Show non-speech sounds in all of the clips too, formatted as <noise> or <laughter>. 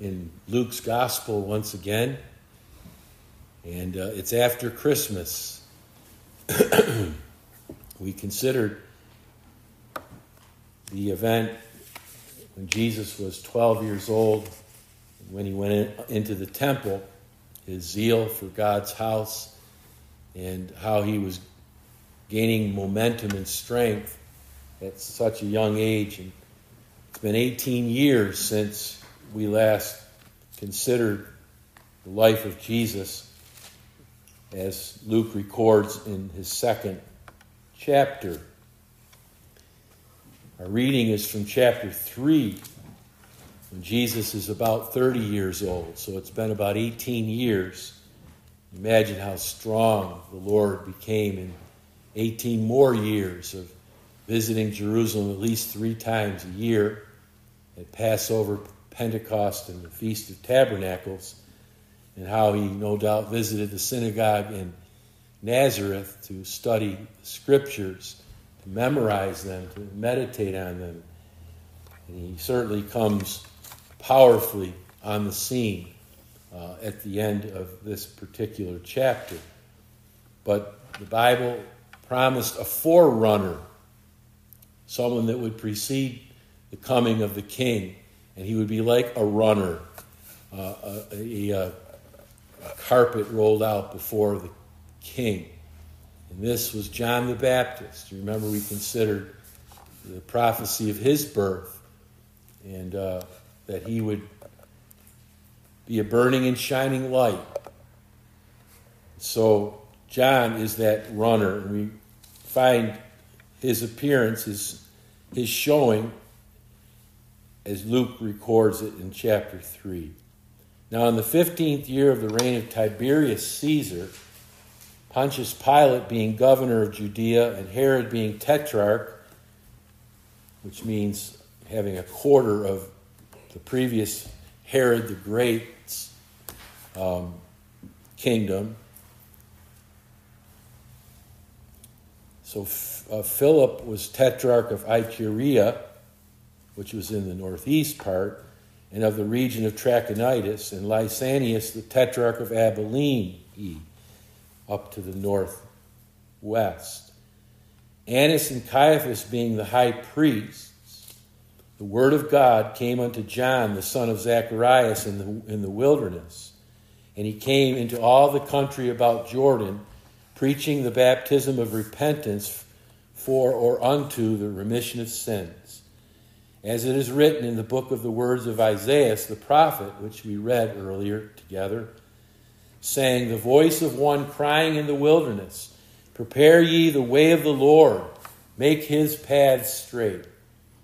in Luke's gospel once again. And uh, it's after Christmas. <clears throat> we considered the event when Jesus was 12 years old, when he went in, into the temple, his zeal for God's house, and how he was gaining momentum and strength at such a young age. And it's been 18 years since we last considered the life of Jesus, as Luke records in his second chapter. Our reading is from chapter 3, when Jesus is about 30 years old. So it's been about 18 years. Imagine how strong the Lord became in 18 more years of visiting Jerusalem at least three times a year at Passover, Pentecost, and the Feast of Tabernacles, and how he no doubt visited the synagogue in Nazareth to study the scriptures, to memorize them, to meditate on them. And he certainly comes powerfully on the scene uh, at the end of this particular chapter. But the Bible promised a forerunner, someone that would precede the coming of the king, and he would be like a runner, uh, a, a, a, carpet rolled out before the king. And this was John the Baptist. You remember we considered the prophecy of his birth, and uh, that he would be a burning and shining light. So John is that runner, and we find his appearance, his, his showing, as Luke records it in chapter 3. Now, in the 15th year of the reign of Tiberius Caesar, Pontius Pilate being governor of Judea and Herod being tetrarch, which means having a quarter of the previous Herod the Great's um, kingdom. So uh, Philip was tetrarch of Iturea, which was in the northeast part, and of the region of Trachonitis, and Lysanias the tetrarch of Abilene, up to the northwest. Annas and Caiaphas being the high priests, the word of God came unto John, the son of Zacharias, in the, in the wilderness. And he came into all the country about Jordan, preaching the baptism of repentance for or unto the remission of sins. As it is written in the book of the words of Isaiah the prophet, which we read earlier together, saying, The voice of one crying in the wilderness, Prepare ye the way of the Lord, make his paths straight.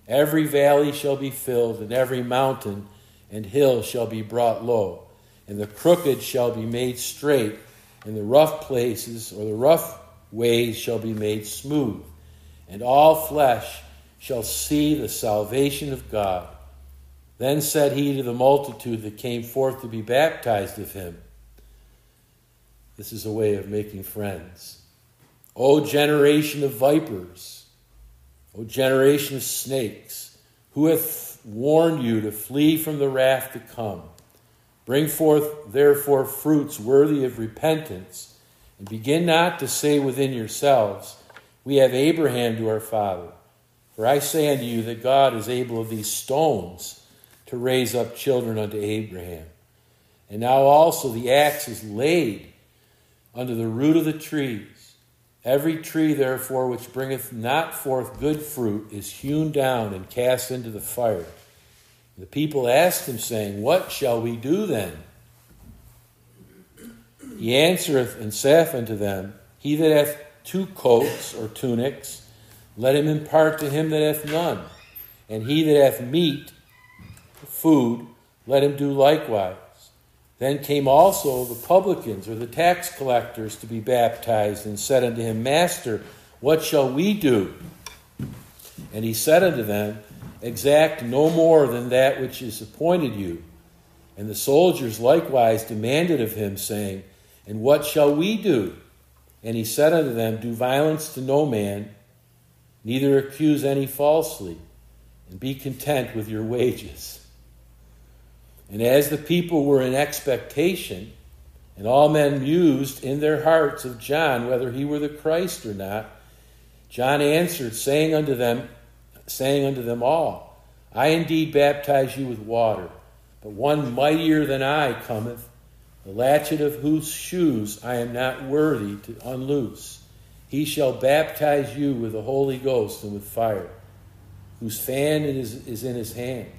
Every valley shall be filled, and every mountain and hill shall be brought low, and the crooked shall be made straight, and the rough places or the rough ways shall be made smooth, and all flesh shall see the salvation of God. Then said he to the multitude that came forth to be baptized of him, This is a way of making friends. O generation of vipers! O generation of snakes, who hath warned you to flee from the wrath to come? Bring forth, therefore, fruits worthy of repentance, and begin not to say within yourselves, We have Abraham to our father. For I say unto you that God is able of these stones to raise up children unto Abraham. And now also the axe is laid under the root of the trees. Every tree, therefore, which bringeth not forth good fruit is hewn down and cast into the fire. The people asked him, saying, What shall we do then? He answereth and saith unto them, He that hath two coats or tunics, let him impart to him that hath none. And he that hath meat, food, let him do likewise. Then came also the publicans or the tax collectors to be baptized, and said unto him, Master, what shall we do? And he said unto them, Exact no more than that which is appointed you. And the soldiers likewise demanded of him, saying, And what shall we do? And he said unto them, Do violence to no man, neither accuse any falsely, and be content with your wages. And as the people were in expectation, and all men mused in their hearts of John whether he were the Christ or not, John answered, saying unto them, saying unto them all, I indeed baptize you with water, but one mightier than I cometh, the latchet of whose shoes I am not worthy to unloose. He shall baptize you with the Holy Ghost and with fire, whose fan is, is in his hand.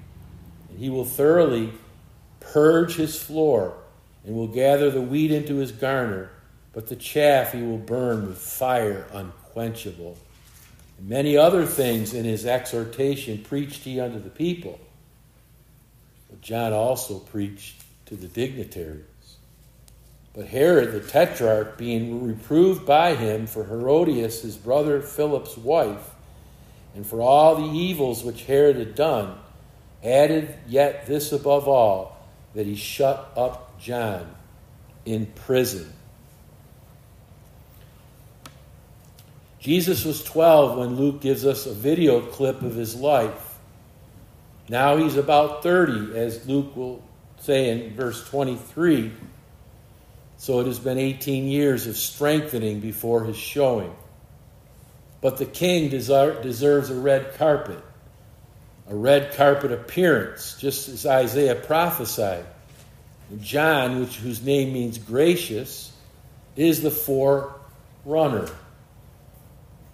And he will thoroughly purge his floor, and will gather the wheat into his garner, but the chaff he will burn with fire unquenchable. And many other things in his exhortation preached he unto the people. But John also preached to the dignitaries. But Herod the tetrarch, being reproved by him for Herodias, his brother Philip's wife, and for all the evils which Herod had done, added yet this above all, that he shut up John in prison. Jesus was 12 when Luke gives us a video clip of his life. Now he's about 30, as Luke will say in verse 23. So it has been 18 years of strengthening before his showing. But the king deserves a red carpet, a red carpet appearance, just as Isaiah prophesied. And John, which, whose name means gracious, is the forerunner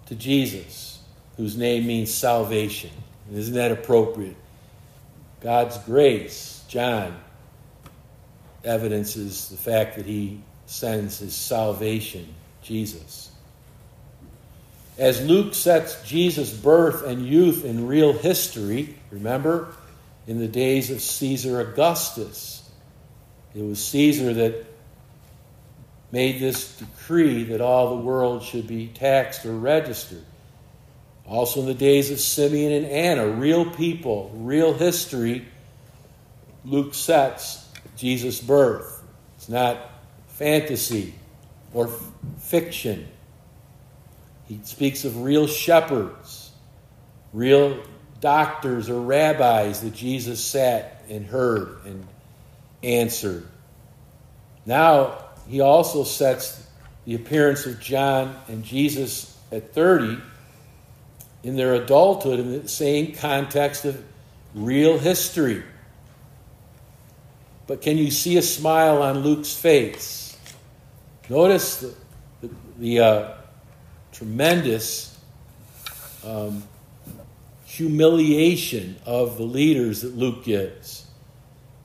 to Jesus, whose name means salvation. Isn't that appropriate? God's grace, John, evidences the fact that he sends his salvation, Jesus. As Luke sets Jesus' birth and youth in real history, remember, in the days of Caesar Augustus, it was Caesar that made this decree that all the world should be taxed or registered. Also, in the days of Simeon and Anna, real people, real history, Luke sets Jesus' birth. It's not fantasy or f- fiction. He speaks of real shepherds, real doctors or rabbis that Jesus sat and heard and answered. Now, he also sets the appearance of John and Jesus at 30 in their adulthood in the same context of real history. But can you see a smile on Luke's face? Notice the, the, the uh, tremendous um, humiliation of the leaders that Luke gives.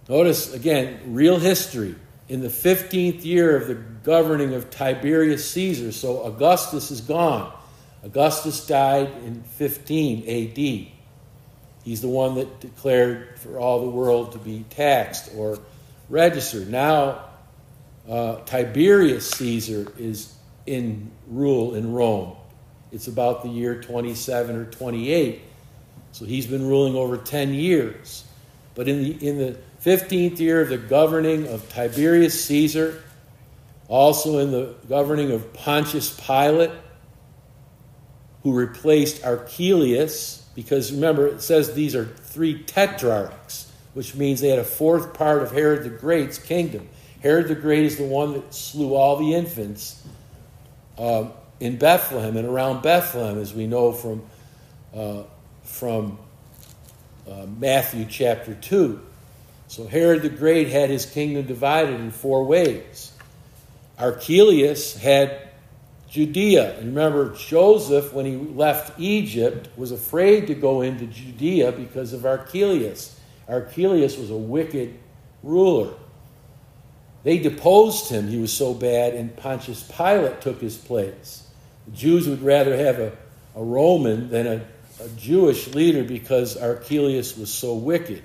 Notice, again, real history. In the 15th year of the governing of Tiberius Caesar, so Augustus is gone. Augustus died in 15 AD. He's the one that declared for all the world to be taxed or registered. Now, uh, Tiberius Caesar is in rule in Rome. It's about the year 27 or 28. So he's been ruling over 10 years. But in the, in the 15th year of the governing of Tiberius Caesar, also in the governing of Pontius Pilate, who replaced Archelaus, because remember, it says these are three tetrarchs, which means they had a fourth part of Herod the Great's kingdom. Herod the Great is the one that slew all the infants um, in Bethlehem and around Bethlehem, as we know from, uh, from uh, Matthew chapter 2. So Herod the Great had his kingdom divided in four ways. Archelaus had Judea. And remember, Joseph, when he left Egypt, was afraid to go into Judea because of Archelaus. Archelaus was a wicked ruler. They deposed him, he was so bad, and Pontius Pilate took his place. The Jews would rather have a, a Roman than a, a Jewish leader because Archelaus was so wicked.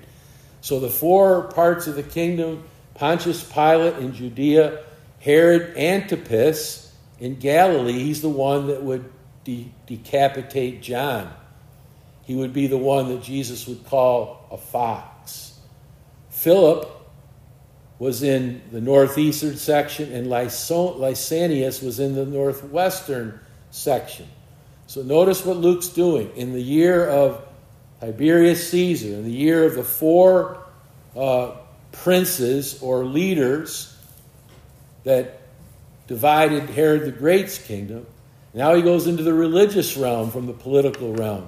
So the four parts of the kingdom Pontius Pilate in Judea, Herod Antipas in Galilee, he's the one that would de- decapitate John. He would be the one that Jesus would call a fox. Philip was in the northeastern section, and Lysanias was in the northwestern section. So notice what Luke's doing. In the year of Tiberius Caesar, in the year of the four uh, princes or leaders that divided Herod the Great's kingdom. Now he goes into the religious realm from the political realm.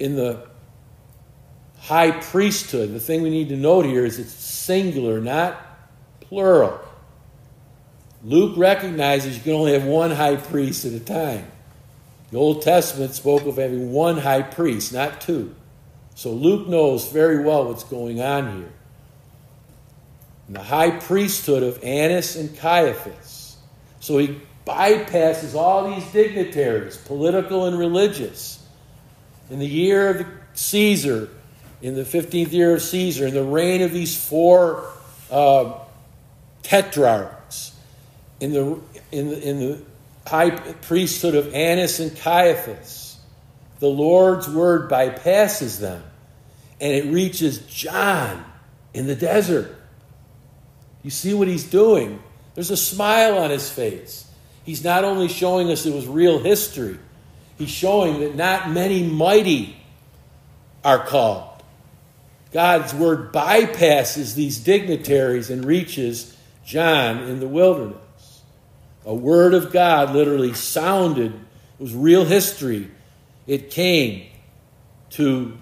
In the high priesthood, the thing we need to note here is it's singular, not plural. Luke recognizes you can only have one high priest at a time. The Old Testament spoke of having one high priest, not two. So Luke knows very well what's going on here. And the high priesthood of Annas and Caiaphas. So he bypasses all these dignitaries, political and religious. In the year of Caesar, in the 15th year of Caesar, in the reign of these four uh, tetrarchs, in the, in, the, in the high priesthood of Annas and Caiaphas, the Lord's word bypasses them and it reaches John in the desert. You see what he's doing? There's a smile on his face. He's not only showing us it was real history, he's showing that not many mighty are called. God's word bypasses these dignitaries and reaches John in the wilderness. A word of God literally sounded, it was real history. It came to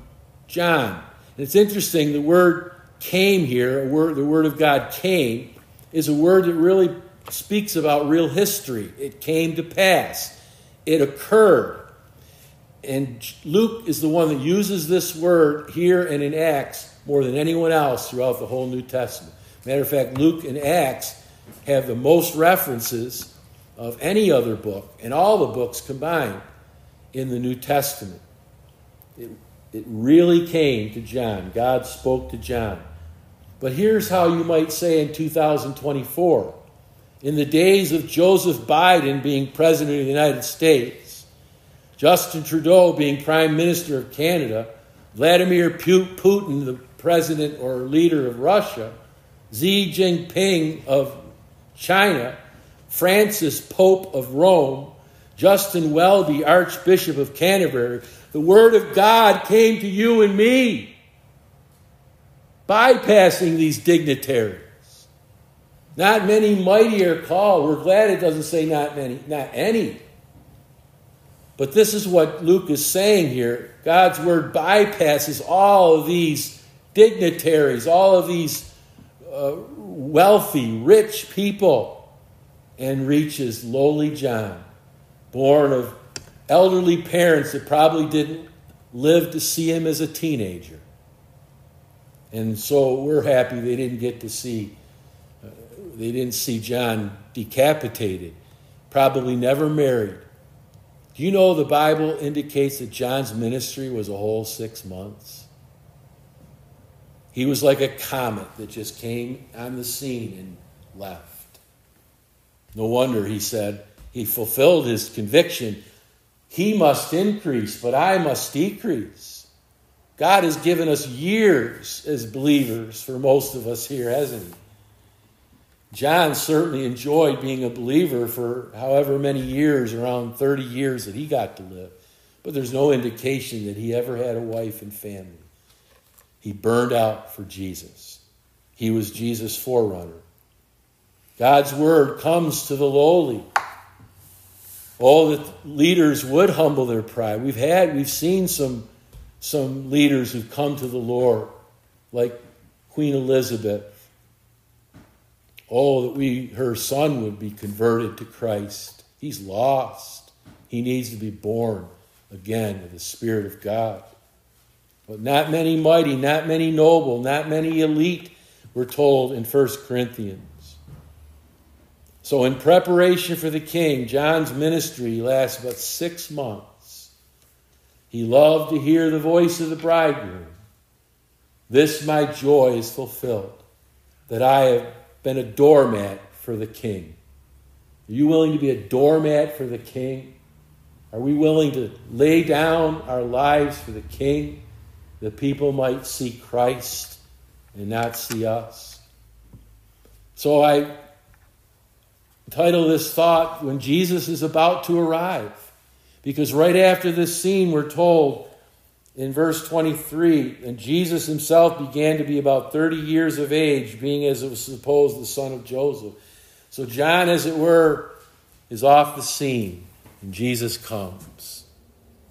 John. And it's interesting, the word came here, word, the word of God came, is a word that really speaks about real history. It came to pass, it occurred. And Luke is the one that uses this word here and in Acts more than anyone else throughout the whole New Testament. Matter of fact, Luke and Acts have the most references of any other book, and all the books combined in the New Testament. It, it really came to John. God spoke to John. But here's how you might say in 2024 in the days of Joseph Biden being president of the United States, Justin Trudeau being Prime Minister of Canada, Vladimir Putin, the president or leader of Russia, Xi Jinping of China, Francis, Pope of Rome, Justin Welby, Archbishop of Canterbury, the Word of God came to you and me, bypassing these dignitaries. Not many mighty are called. We're glad it doesn't say not many, not any. But this is what Luke is saying here. God's word bypasses all of these dignitaries, all of these uh, wealthy, rich people, and reaches lowly John, born of elderly parents that probably didn't live to see him as a teenager. And so we're happy they didn't get to see, uh, they didn't see John decapitated, probably never married do you know the Bible indicates that John's ministry was a whole six months? He was like a comet that just came on the scene and left. No wonder he said he fulfilled his conviction. He must increase, but I must decrease. God has given us years as believers for most of us here, hasn't he? John certainly enjoyed being a believer for however many years, around 30 years that he got to live. But there's no indication that he ever had a wife and family. He burned out for Jesus. He was Jesus' forerunner. God's word comes to the lowly. All the leaders would humble their pride. We've had, we've seen some, some leaders who've come to the Lord, like Queen Elizabeth Oh, that we, her son would be converted to Christ. He's lost. He needs to be born again of the Spirit of God. But not many mighty, not many noble, not many elite, we're told in 1 Corinthians. So, in preparation for the king, John's ministry lasts about six months. He loved to hear the voice of the bridegroom. This my joy is fulfilled, that I have been a doormat for the king? Are you willing to be a doormat for the king? Are we willing to lay down our lives for the king that people might see Christ and not see us? So I title this thought When Jesus is About to Arrive. Because right after this scene, we're told in verse 23, and Jesus himself began to be about 30 years of age, being as it was supposed the son of Joseph. So John, as it were, is off the scene, and Jesus comes.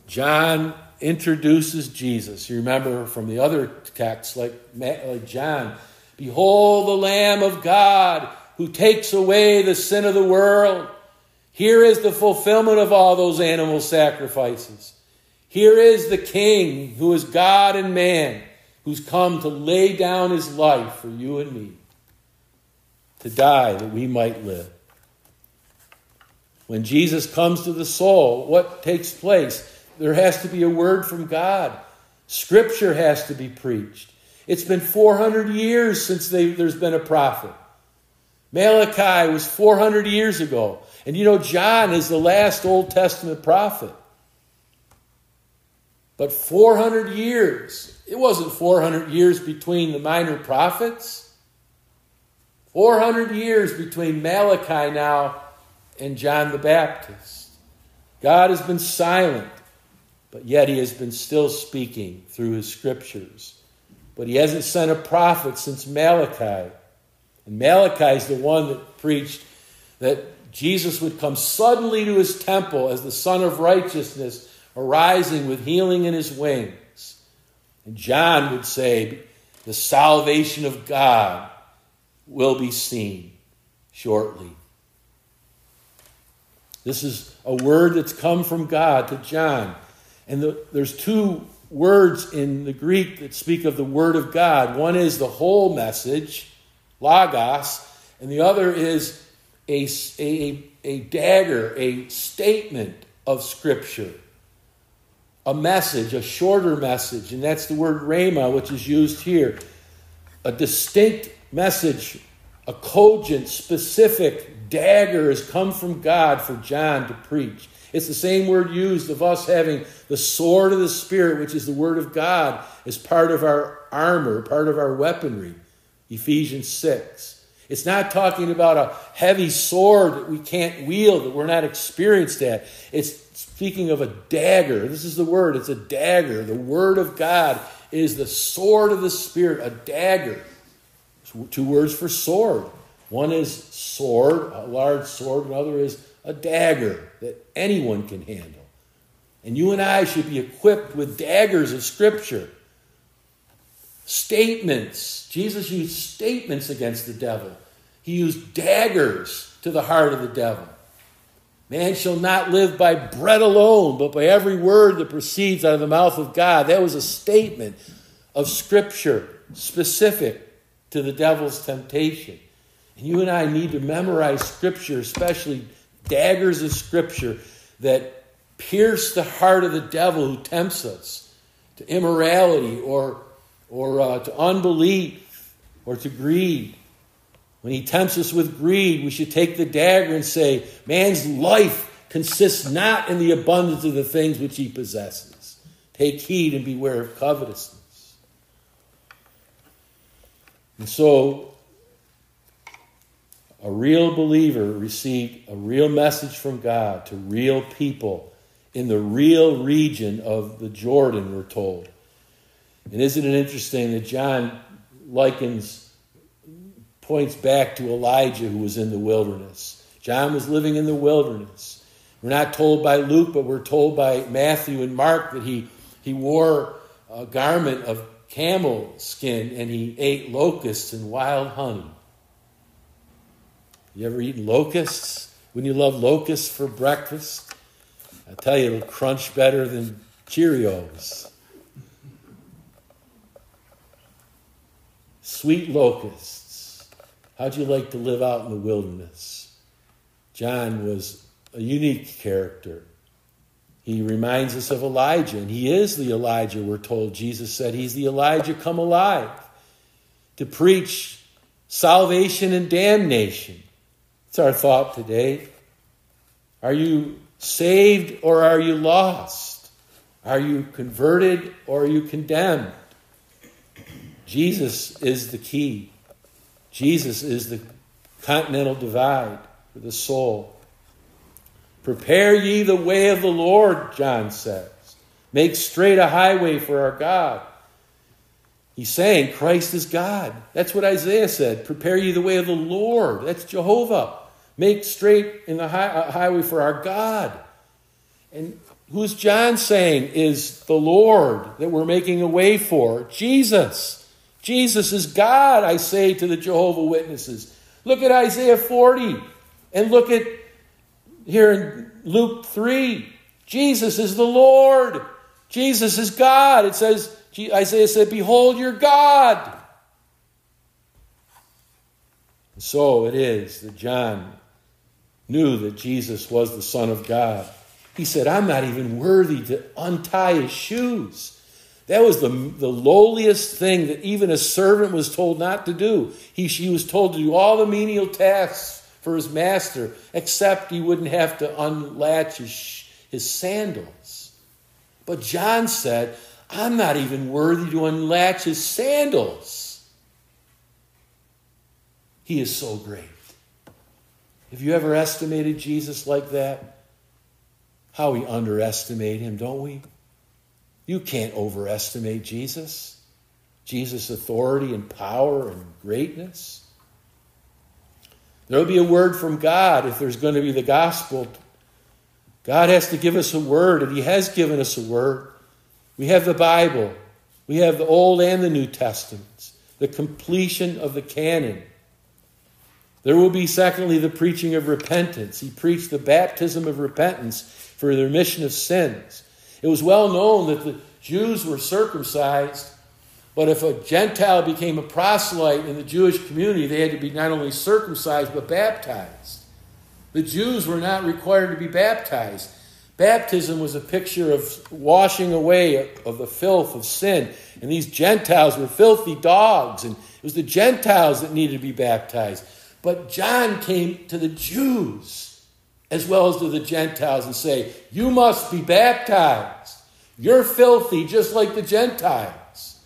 John introduces Jesus. You remember from the other texts, like, like John, Behold the Lamb of God who takes away the sin of the world. Here is the fulfillment of all those animal sacrifices. Here is the King who is God and man, who's come to lay down his life for you and me, to die that we might live. When Jesus comes to the soul, what takes place? There has to be a word from God. Scripture has to be preached. It's been 400 years since they, there's been a prophet. Malachi was 400 years ago. And you know, John is the last Old Testament prophet. But 400 years, it wasn't 400 years between the minor prophets. 400 years between Malachi now and John the Baptist. God has been silent, but yet he has been still speaking through his scriptures. But he hasn't sent a prophet since Malachi. And Malachi is the one that preached that Jesus would come suddenly to his temple as the Sun of Righteousness, arising with healing in his wings. And John would say, The salvation of God will be seen shortly. This is a word that's come from God to John. And the, there's two words in the Greek that speak of the Word of God. One is the whole message, logos, and the other is a, a, a dagger, a statement of Scripture, a message, a shorter message, and that's the word rhema, which is used here. A distinct message, a cogent, specific dagger has come from God for John to preach. It's the same word used of us having the sword of the Spirit, which is the Word of God, as part of our armor, part of our weaponry. Ephesians 6. It's not talking about a heavy sword that we can't wield, that we're not experienced at. It's speaking of a dagger. This is the word, it's a dagger. The Word of God is the sword of the Spirit, a dagger. Two words for sword. One is sword, a large sword, another is a dagger that anyone can handle. And you and I should be equipped with daggers of Scripture. Statements. Jesus used statements against the devil, he used daggers to the heart of the devil. Man shall not live by bread alone, but by every word that proceeds out of the mouth of God. That was a statement of Scripture specific to the devil's temptation. And you and I need to memorize Scripture, especially daggers of Scripture that pierce the heart of the devil who tempts us to immorality or, or uh, to unbelief or to greed. When he tempts us with greed, we should take the dagger and say, Man's life consists not in the abundance of the things which he possesses. Take heed and beware of covetousness. And so a real believer received a real message from God to real people in the real region of the Jordan, we're told. And isn't it interesting that John likens, points back to Elijah who was in the wilderness? John was living in the wilderness. We're not told by Luke, but we're told by Matthew and Mark that he, he wore a garment of camel skin and he ate locusts and wild honey. You ever eaten locusts? Wouldn't you love locusts for breakfast? I tell you, it'll crunch better than Cheerios. Sweet locusts. How'd you like to live out in the wilderness? John was a unique character. He reminds us of Elijah, and he is the Elijah, we're told. Jesus said he's the Elijah come alive to preach salvation and damnation. It's our thought today. Are you saved or are you lost? Are you converted or are you condemned? Jesus is the key. Jesus is the continental divide for the soul. Prepare ye the way of the Lord, John says. Make straight a highway for our God. He's saying Christ is God. That's what Isaiah said. Prepare ye the way of the Lord. That's Jehovah. Make straight in the high, uh, highway for our God. And who's John saying is the Lord that we're making a way for? Jesus. Jesus is God, I say to the Jehovah Witnesses. Look at Isaiah 40 and look at here in Luke 3. Jesus is the Lord. Jesus is God. It says, Isaiah said, Behold your God. So it is that John knew that Jesus was the Son of God. He said, I'm not even worthy to untie his shoes. That was the, the lowliest thing that even a servant was told not to do. He, he was told to do all the menial tasks for his master, except he wouldn't have to unlatch his, his sandals. But John said, I'm not even worthy to unlatch his sandals. He is so great. Have you ever estimated Jesus like that? How we underestimate him, don't we? You can't overestimate Jesus, Jesus' authority and power and greatness. There will be a word from God if there's going to be the gospel. God has to give us a word, and He has given us a word. We have the Bible, we have the Old and the New Testaments, the completion of the canon. There will be, secondly, the preaching of repentance. He preached the baptism of repentance for the remission of sins. It was well known that the Jews were circumcised, but if a Gentile became a proselyte in the Jewish community, they had to be not only circumcised but baptized. The Jews were not required to be baptized. Baptism was a picture of washing away of the filth of sin. And these Gentiles were filthy dogs, and it was the Gentiles that needed to be baptized. But John came to the Jews as well as to the Gentiles and say, You must be baptized. You're filthy just like the Gentiles.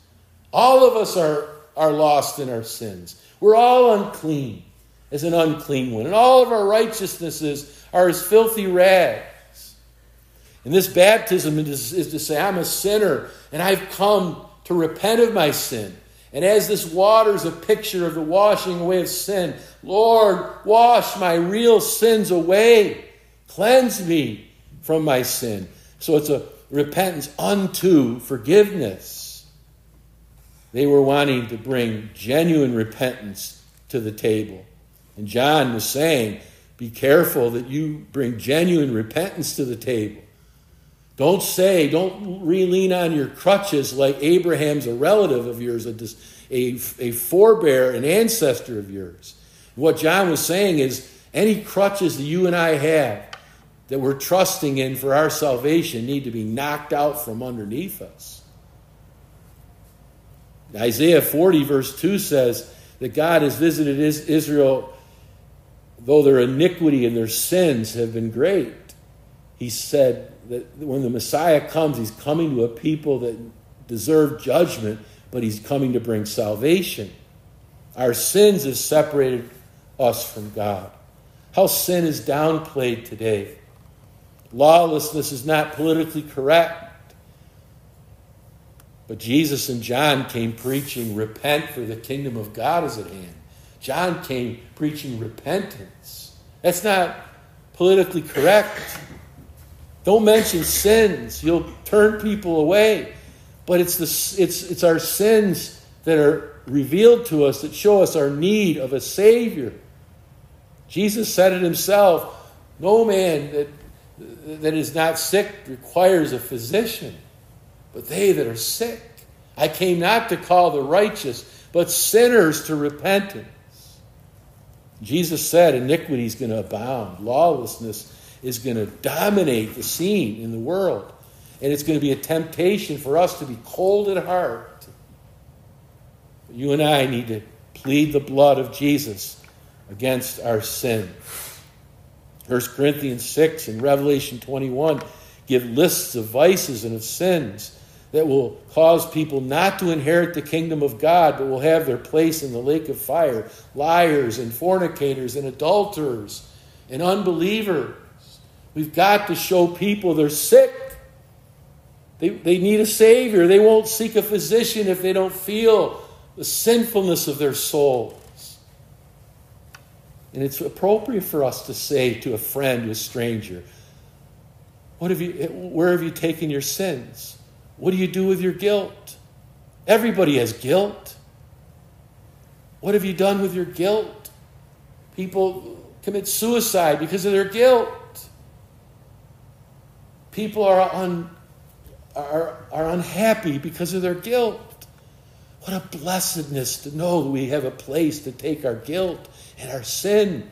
All of us are, are lost in our sins. We're all unclean as an unclean one. And all of our righteousnesses are as filthy rags. And this baptism is, is to say, I'm a sinner and I've come to repent of my sin. And as this water is a picture of the washing away of sin, Lord, wash my real sins away. Cleanse me from my sin. So it's a repentance unto forgiveness. They were wanting to bring genuine repentance to the table. And John was saying, Be careful that you bring genuine repentance to the table. Don't say, don't re lean on your crutches like Abraham's a relative of yours, a, a, a forebear, an ancestor of yours. What John was saying is any crutches that you and I have that we're trusting in for our salvation need to be knocked out from underneath us. Isaiah 40, verse 2 says that God has visited Israel, though their iniquity and their sins have been great. He said, that when the Messiah comes, he's coming to a people that deserve judgment, but he's coming to bring salvation. Our sins have separated us from God. How sin is downplayed today. Lawlessness is not politically correct. But Jesus and John came preaching, Repent, for the kingdom of God is at hand. John came preaching repentance. That's not politically correct. Don't mention sins. You'll turn people away. But it's, the, it's, it's our sins that are revealed to us that show us our need of a Savior. Jesus said it himself No man that, that is not sick requires a physician, but they that are sick. I came not to call the righteous, but sinners to repentance. Jesus said iniquity is going to abound, lawlessness is going to dominate the scene in the world. And it's going to be a temptation for us to be cold at heart. You and I need to plead the blood of Jesus against our sin. 1 Corinthians 6 and Revelation 21 give lists of vices and of sins that will cause people not to inherit the kingdom of God, but will have their place in the lake of fire. Liars and fornicators and adulterers and unbelievers We've got to show people they're sick. They, they need a Savior. They won't seek a physician if they don't feel the sinfulness of their souls. And it's appropriate for us to say to a friend, to a stranger, what have you, where have you taken your sins? What do you do with your guilt? Everybody has guilt. What have you done with your guilt? People commit suicide because of their guilt. People are, un, are, are unhappy because of their guilt. What a blessedness to know we have a place to take our guilt and our sin.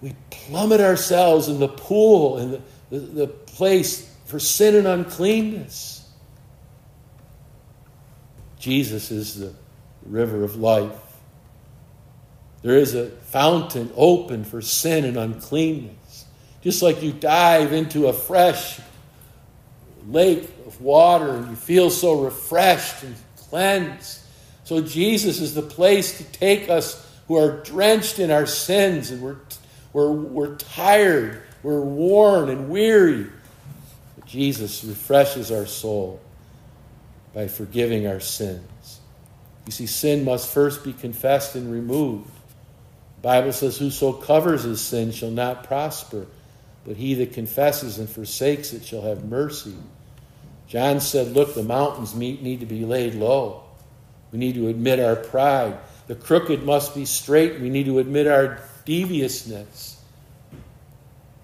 We plummet ourselves in the pool, in the, the, the place for sin and uncleanness. Jesus is the river of life. There is a fountain open for sin and uncleanness. Just like you dive into a fresh lake of water and you feel so refreshed and cleansed. So, Jesus is the place to take us who are drenched in our sins and we're, we're, we're tired, we're worn and weary. But Jesus refreshes our soul by forgiving our sins. You see, sin must first be confessed and removed. The Bible says, Whoso covers his sin shall not prosper, but he that confesses and forsakes it shall have mercy. John said, Look, the mountains need to be laid low. We need to admit our pride. The crooked must be straight. We need to admit our deviousness.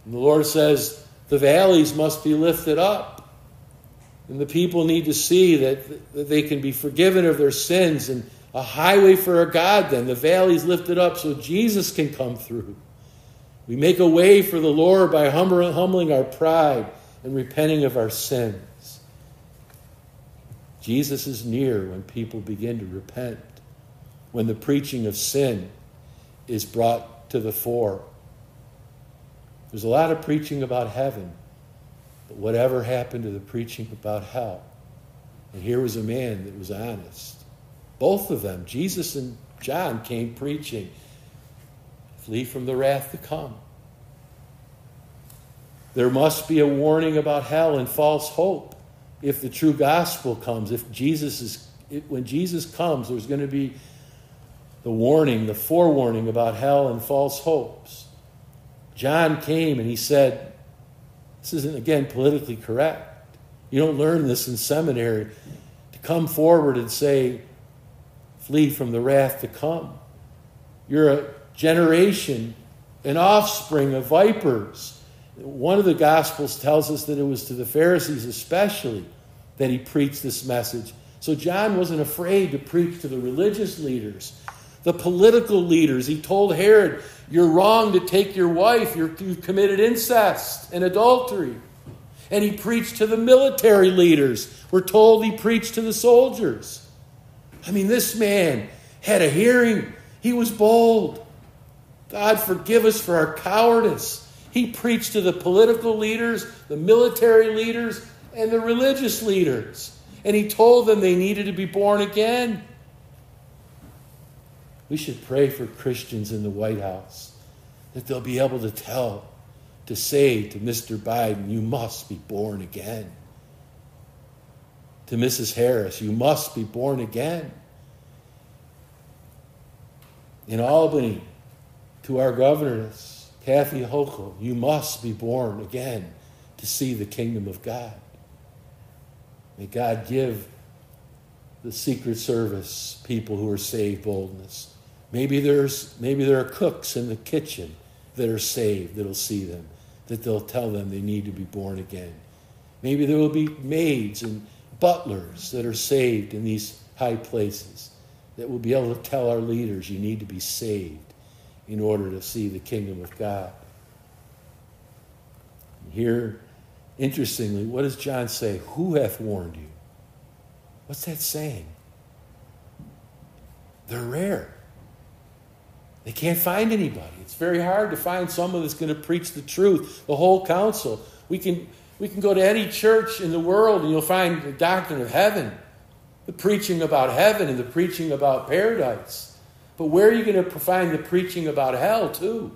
And the Lord says, The valleys must be lifted up. And the people need to see that, that they can be forgiven of their sins and a highway for our God, then. The valley's lifted up so Jesus can come through. We make a way for the Lord by humbling our pride and repenting of our sins. Jesus is near when people begin to repent, when the preaching of sin is brought to the fore. There's a lot of preaching about heaven, but whatever happened to the preaching about hell? And here was a man that was honest. Both of them, Jesus and John, came preaching flee from the wrath to come. There must be a warning about hell and false hope if the true gospel comes. If Jesus is, when Jesus comes, there's going to be the warning, the forewarning about hell and false hopes. John came and he said, This isn't, again, politically correct. You don't learn this in seminary. To come forward and say, Flee from the wrath to come. You're a generation, an offspring of vipers. One of the Gospels tells us that it was to the Pharisees especially that he preached this message. So John wasn't afraid to preach to the religious leaders, the political leaders. He told Herod, You're wrong to take your wife, you have committed incest and adultery. And he preached to the military leaders. We're told he preached to the soldiers. I mean, this man had a hearing. He was bold. God, forgive us for our cowardice. He preached to the political leaders, the military leaders, and the religious leaders. And he told them they needed to be born again. We should pray for Christians in the White House that they'll be able to tell, to say to Mr. Biden, you must be born again to Mrs. Harris, You must be born again. In Albany, to our governess, Kathy Hochul, You must be born again to see the kingdom of God. May God give the Secret Service people who are saved boldness. Maybe there's maybe there are cooks in the kitchen that are saved that'll see them, that they'll tell them they need to be born again. Maybe there will be maids and butlers that are saved in these high places that will be able to tell our leaders you need to be saved in order to see the kingdom of God. Here, interestingly, what does John say? Who hath warned you? What's that saying? They're rare. They can't find anybody. It's very hard to find someone that's going to preach the truth, the whole counsel. We can we can go to any church in the world and you'll find the doctrine of heaven, the preaching about heaven and the preaching about paradise. But where are you going to find the preaching about hell, too?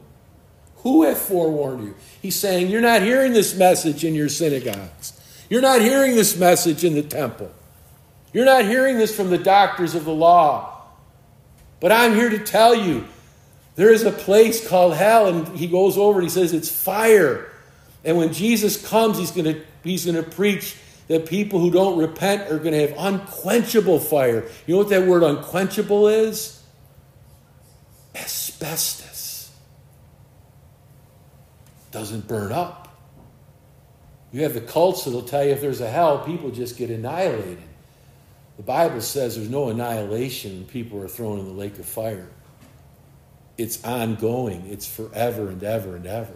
Who hath forewarned you? He's saying, You're not hearing this message in your synagogues. You're not hearing this message in the temple. You're not hearing this from the doctors of the law. But I'm here to tell you there is a place called hell, and he goes over and he says it's fire. And when Jesus comes, he's going to, he's going to preach that people who don't repent are going to have unquenchable fire. You know what that word unquenchable is? Asbestos. Doesn't burn up. You have the cults that'll tell you if there's a hell, people just get annihilated. The Bible says there's no annihilation people are thrown in the lake of fire. It's ongoing, it's forever and ever and ever.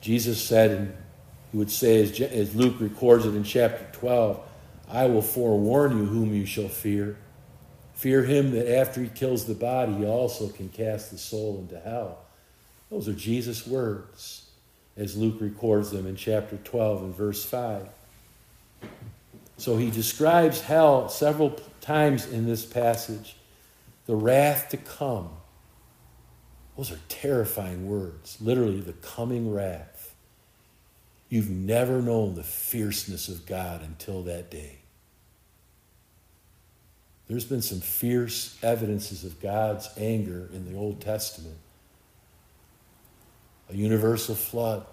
Jesus said, and he would say, as, as Luke records it in chapter 12, I will forewarn you whom you shall fear. Fear him that after he kills the body, he also can cast the soul into hell. Those are Jesus' words as Luke records them in chapter 12 and verse 5. So he describes hell several times in this passage the wrath to come. Those are terrifying words. Literally, the coming wrath. You've never known the fierceness of God until that day. There's been some fierce evidences of God's anger in the Old Testament a universal flood.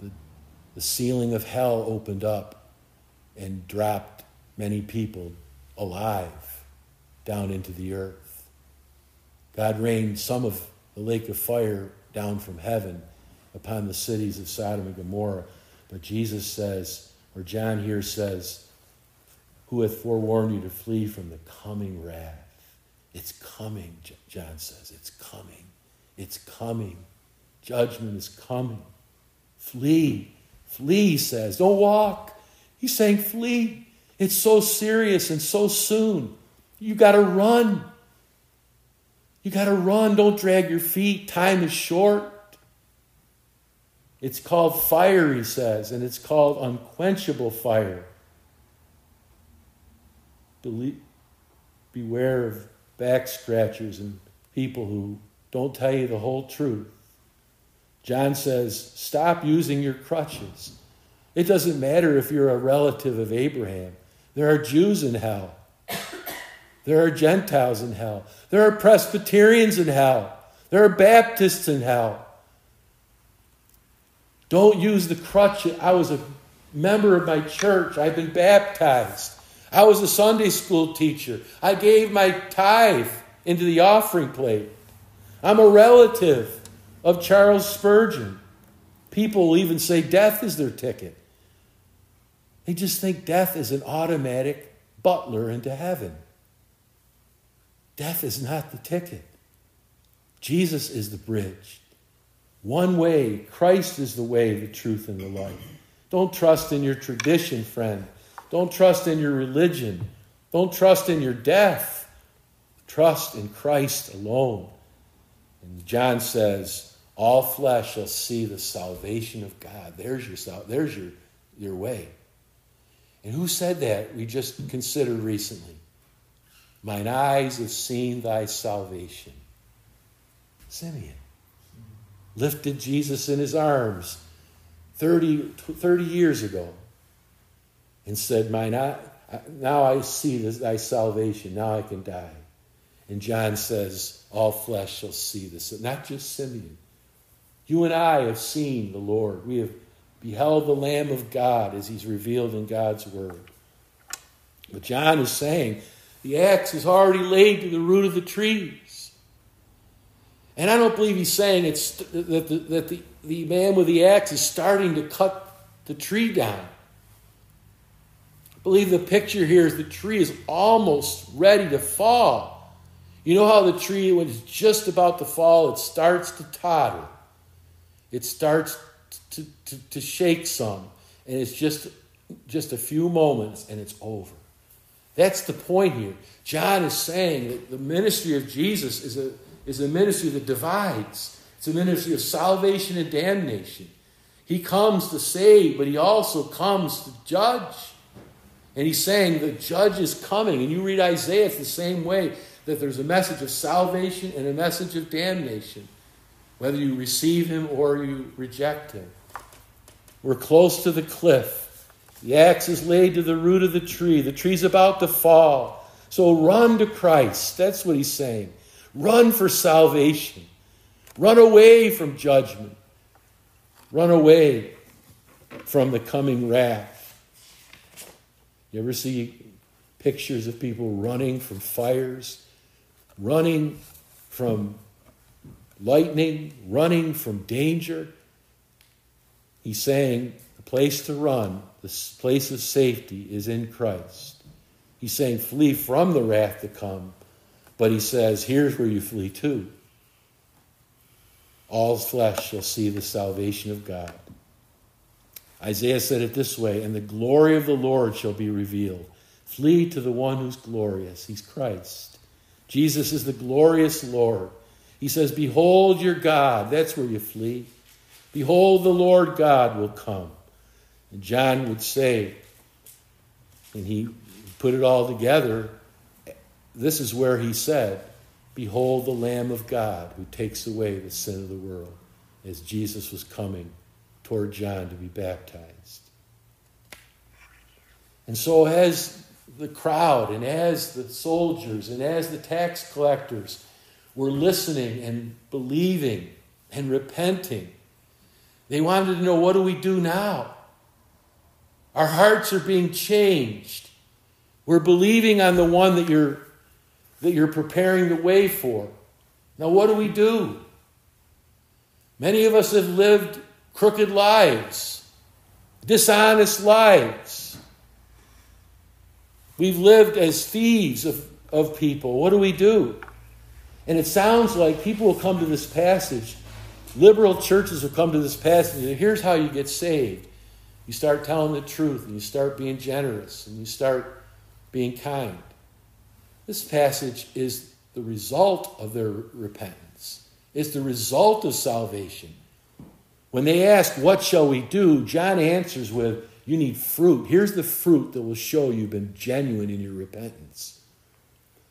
The, the ceiling of hell opened up and dropped many people alive down into the earth. God rained some of the lake of fire down from heaven upon the cities of Sodom and Gomorrah. But Jesus says, or John here says, who hath forewarned you to flee from the coming wrath? It's coming, John says. It's coming. It's coming. Judgment is coming. Flee. Flee, he says. Don't walk. He's saying flee. It's so serious and so soon. You got to run. You got to run. Don't drag your feet. Time is short. It's called fire, he says, and it's called unquenchable fire. Believe, beware of back scratchers and people who don't tell you the whole truth. John says, stop using your crutches. It doesn't matter if you're a relative of Abraham. There are Jews in hell. There are Gentiles in hell. There are Presbyterians in hell. There are Baptists in hell. Don't use the crutch. I was a member of my church. I've been baptized. I was a Sunday school teacher. I gave my tithe into the offering plate. I'm a relative of Charles Spurgeon. People will even say death is their ticket. They just think death is an automatic butler into heaven. Death is not the ticket. Jesus is the bridge. One way, Christ is the way, the truth, and the life. Don't trust in your tradition, friend. Don't trust in your religion. Don't trust in your death. Trust in Christ alone. And John says, all flesh shall see the salvation of God. There's your, there's your, your way. And who said that? We just considered recently. Mine eyes have seen thy salvation. Simeon lifted Jesus in his arms 30, 30 years ago and said, Mine eye, Now I see thy salvation. Now I can die. And John says, All flesh shall see this. Not just Simeon. You and I have seen the Lord. We have beheld the Lamb of God as he's revealed in God's Word. But John is saying the axe is already laid to the root of the trees. And I don't believe he's saying it's that, the, that the, the man with the axe is starting to cut the tree down. Believe the picture here is the tree is almost ready to fall. You know how the tree, when it's just about to fall, it starts to totter. It starts to, to, to shake some. And it's just, just a few moments and it's over. That's the point here. John is saying that the ministry of Jesus is a, is a ministry that divides, it's a ministry of salvation and damnation. He comes to save, but he also comes to judge. And he's saying the judge is coming. And you read Isaiah, it's the same way that there's a message of salvation and a message of damnation. whether you receive him or you reject him. We're close to the cliff. The axe is laid to the root of the tree. The tree's about to fall. So run to Christ. That's what he's saying. Run for salvation. Run away from judgment. Run away from the coming wrath. You ever see pictures of people running from fires, running from lightning, running from danger? He's saying the place to run, the place of safety is in Christ. He's saying flee from the wrath to come, but he says here's where you flee to. All flesh shall see the salvation of God. Isaiah said it this way And the glory of the Lord shall be revealed. Flee to the one who's glorious. He's Christ. Jesus is the glorious Lord. He says, Behold your God. That's where you flee. Behold, the Lord God will come. And John would say, and he put it all together, this is where he said, Behold the Lamb of God who takes away the sin of the world, as Jesus was coming toward John to be baptized. And so, as the crowd, and as the soldiers, and as the tax collectors were listening and believing and repenting, they wanted to know what do we do now? Our hearts are being changed. We're believing on the one that you're, that you're preparing the way for. Now, what do we do? Many of us have lived crooked lives, dishonest lives. We've lived as thieves of, of people. What do we do? And it sounds like people will come to this passage, liberal churches will come to this passage, and here's how you get saved. You start telling the truth, and you start being generous, and you start being kind. This passage is the result of their repentance. It's the result of salvation. When they ask, What shall we do? John answers with, You need fruit. Here's the fruit that will show you've been genuine in your repentance.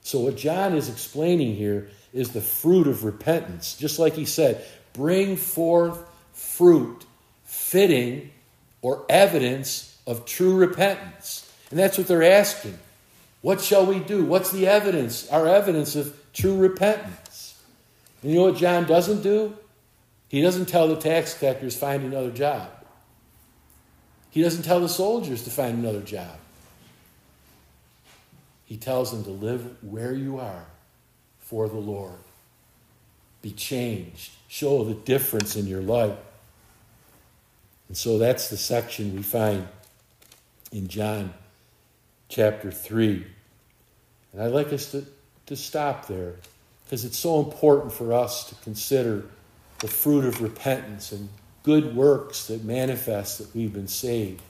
So, what John is explaining here is the fruit of repentance. Just like he said, bring forth fruit fitting or evidence of true repentance. And that's what they're asking. What shall we do? What's the evidence, our evidence of true repentance? And you know what John doesn't do? He doesn't tell the tax collectors, find another job. He doesn't tell the soldiers to find another job. He tells them to live where you are for the Lord. Be changed. Show the difference in your life. And so that's the section we find in John chapter 3. And I'd like us to, to stop there because it's so important for us to consider the fruit of repentance and good works that manifest that we've been saved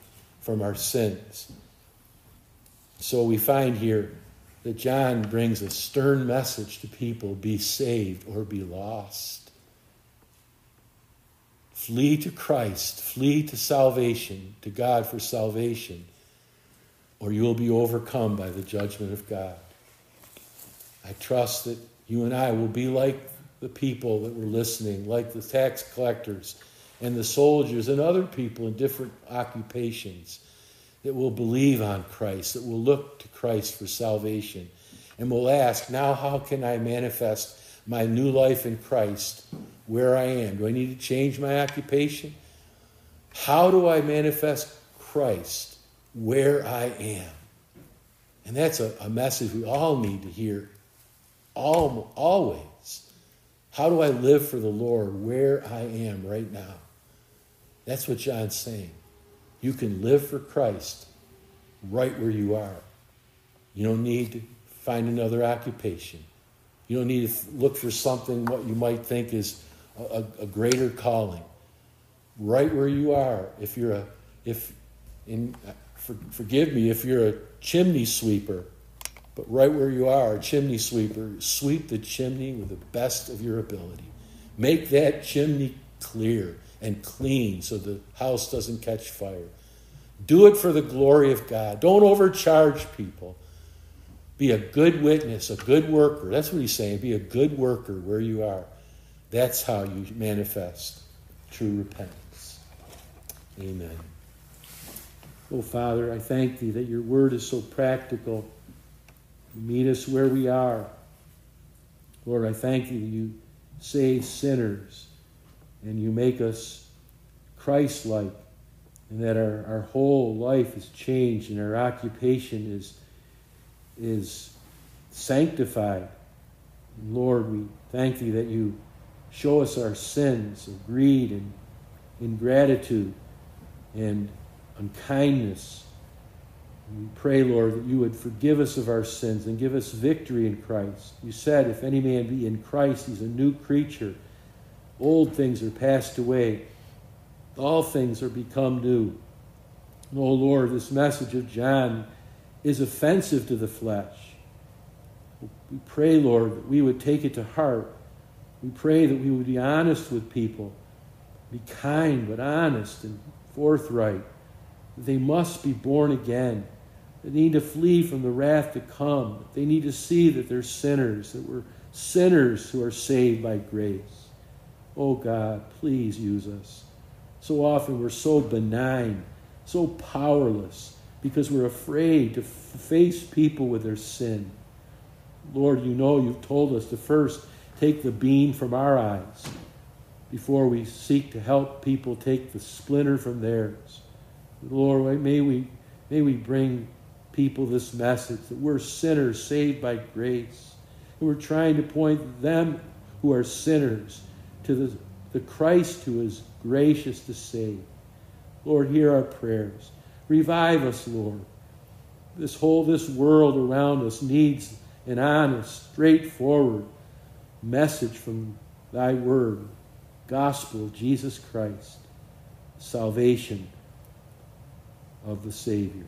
from our sins. So we find here that John brings a stern message to people be saved or be lost. Flee to Christ, flee to salvation, to God for salvation, or you will be overcome by the judgment of God. I trust that you and I will be like the people that were listening, like the tax collectors and the soldiers and other people in different occupations that will believe on Christ, that will look to Christ for salvation, and will ask, now how can I manifest my new life in Christ where I am? Do I need to change my occupation? How do I manifest Christ where I am? And that's a, a message we all need to hear all, always. How do I live for the Lord where I am right now? That's what John's saying. You can live for Christ right where you are. You don't need to find another occupation. You don't need to look for something what you might think is a, a greater calling. Right where you are, if you're a, if, in, uh, for, forgive me, if you're a chimney sweeper, but right where you are, chimney sweeper, sweep the chimney with the best of your ability. Make that chimney clear and clean so the house doesn't catch fire. Do it for the glory of God. Don't overcharge people. Be a good witness, a good worker. That's what he's saying. Be a good worker where you are. That's how you manifest true repentance. Amen. Oh, Father, I thank thee that your word is so practical. Meet us where we are. Lord, I thank you. you save sinners and you make us Christ like, and that our, our whole life is changed and our occupation is, is sanctified. And Lord, we thank thee that you show us our sins of greed and ingratitude and unkindness. We pray, Lord, that you would forgive us of our sins and give us victory in Christ. You said, if any man be in Christ, he's a new creature. Old things are passed away, all things are become new. And, oh, Lord, this message of John is offensive to the flesh. We pray, Lord, that we would take it to heart. We pray that we would be honest with people, be kind but honest and forthright. They must be born again. They need to flee from the wrath to come. They need to see that they're sinners, that we're sinners who are saved by grace. Oh God, please use us. So often we're so benign, so powerless, because we're afraid to f- face people with their sin. Lord, you know you've told us to first take the beam from our eyes before we seek to help people take the splinter from theirs. Lord, may we, may we bring people this message that we're sinners saved by grace. And we're trying to point them who are sinners to the, the Christ who is gracious to save. Lord, hear our prayers. Revive us, Lord. This whole this world around us needs an honest, straightforward message from thy word, gospel of Jesus Christ, salvation of the Savior.